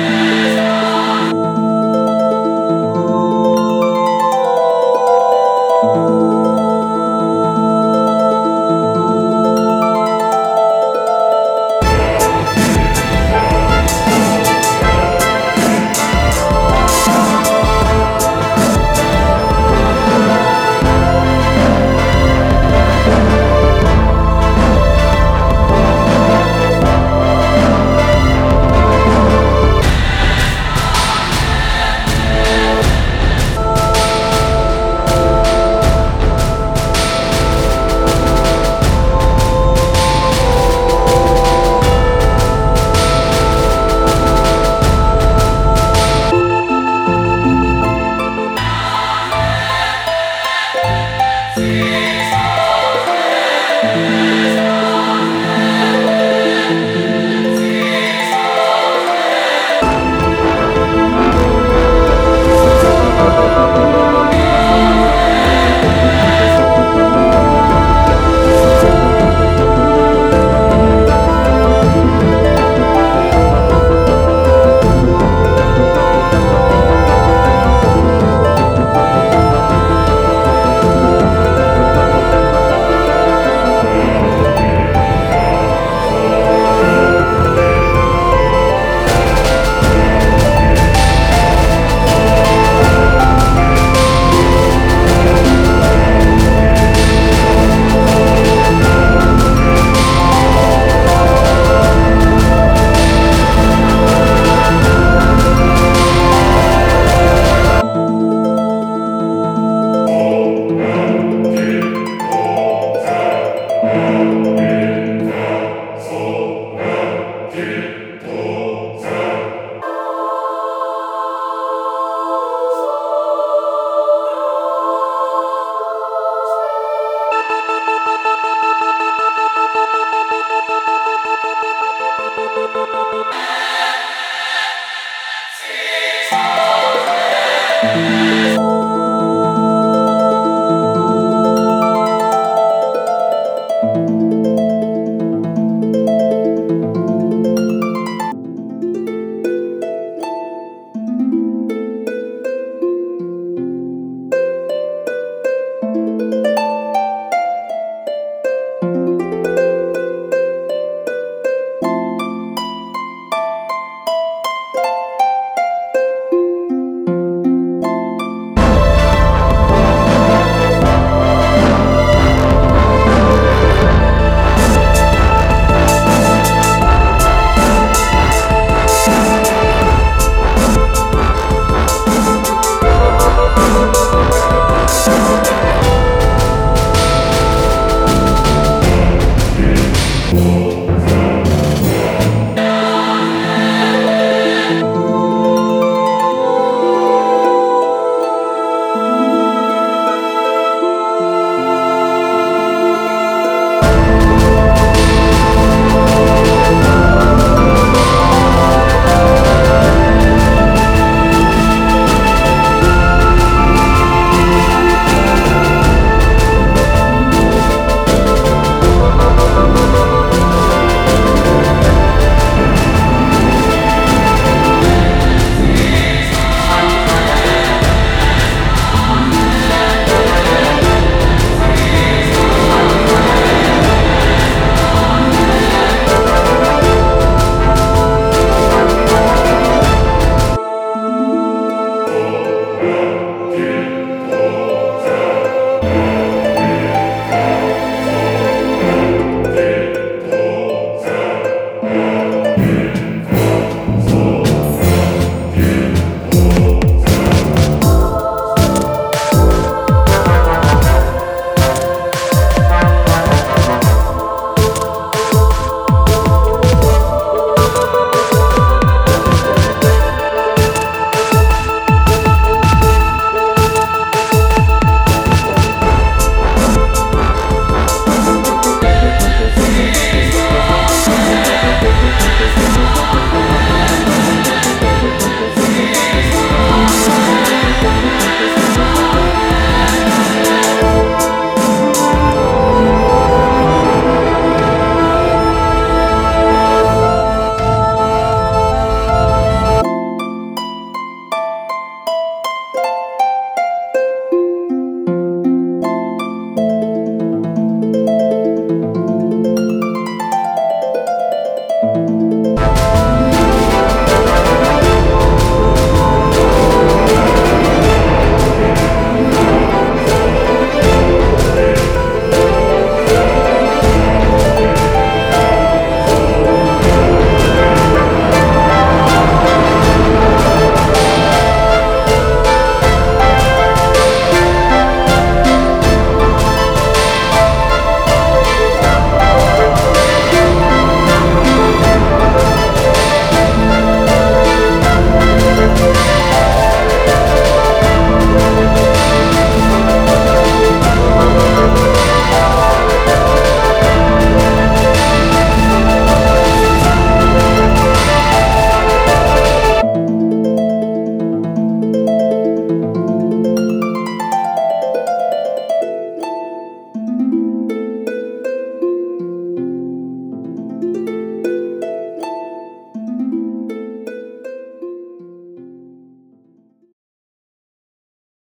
Bye.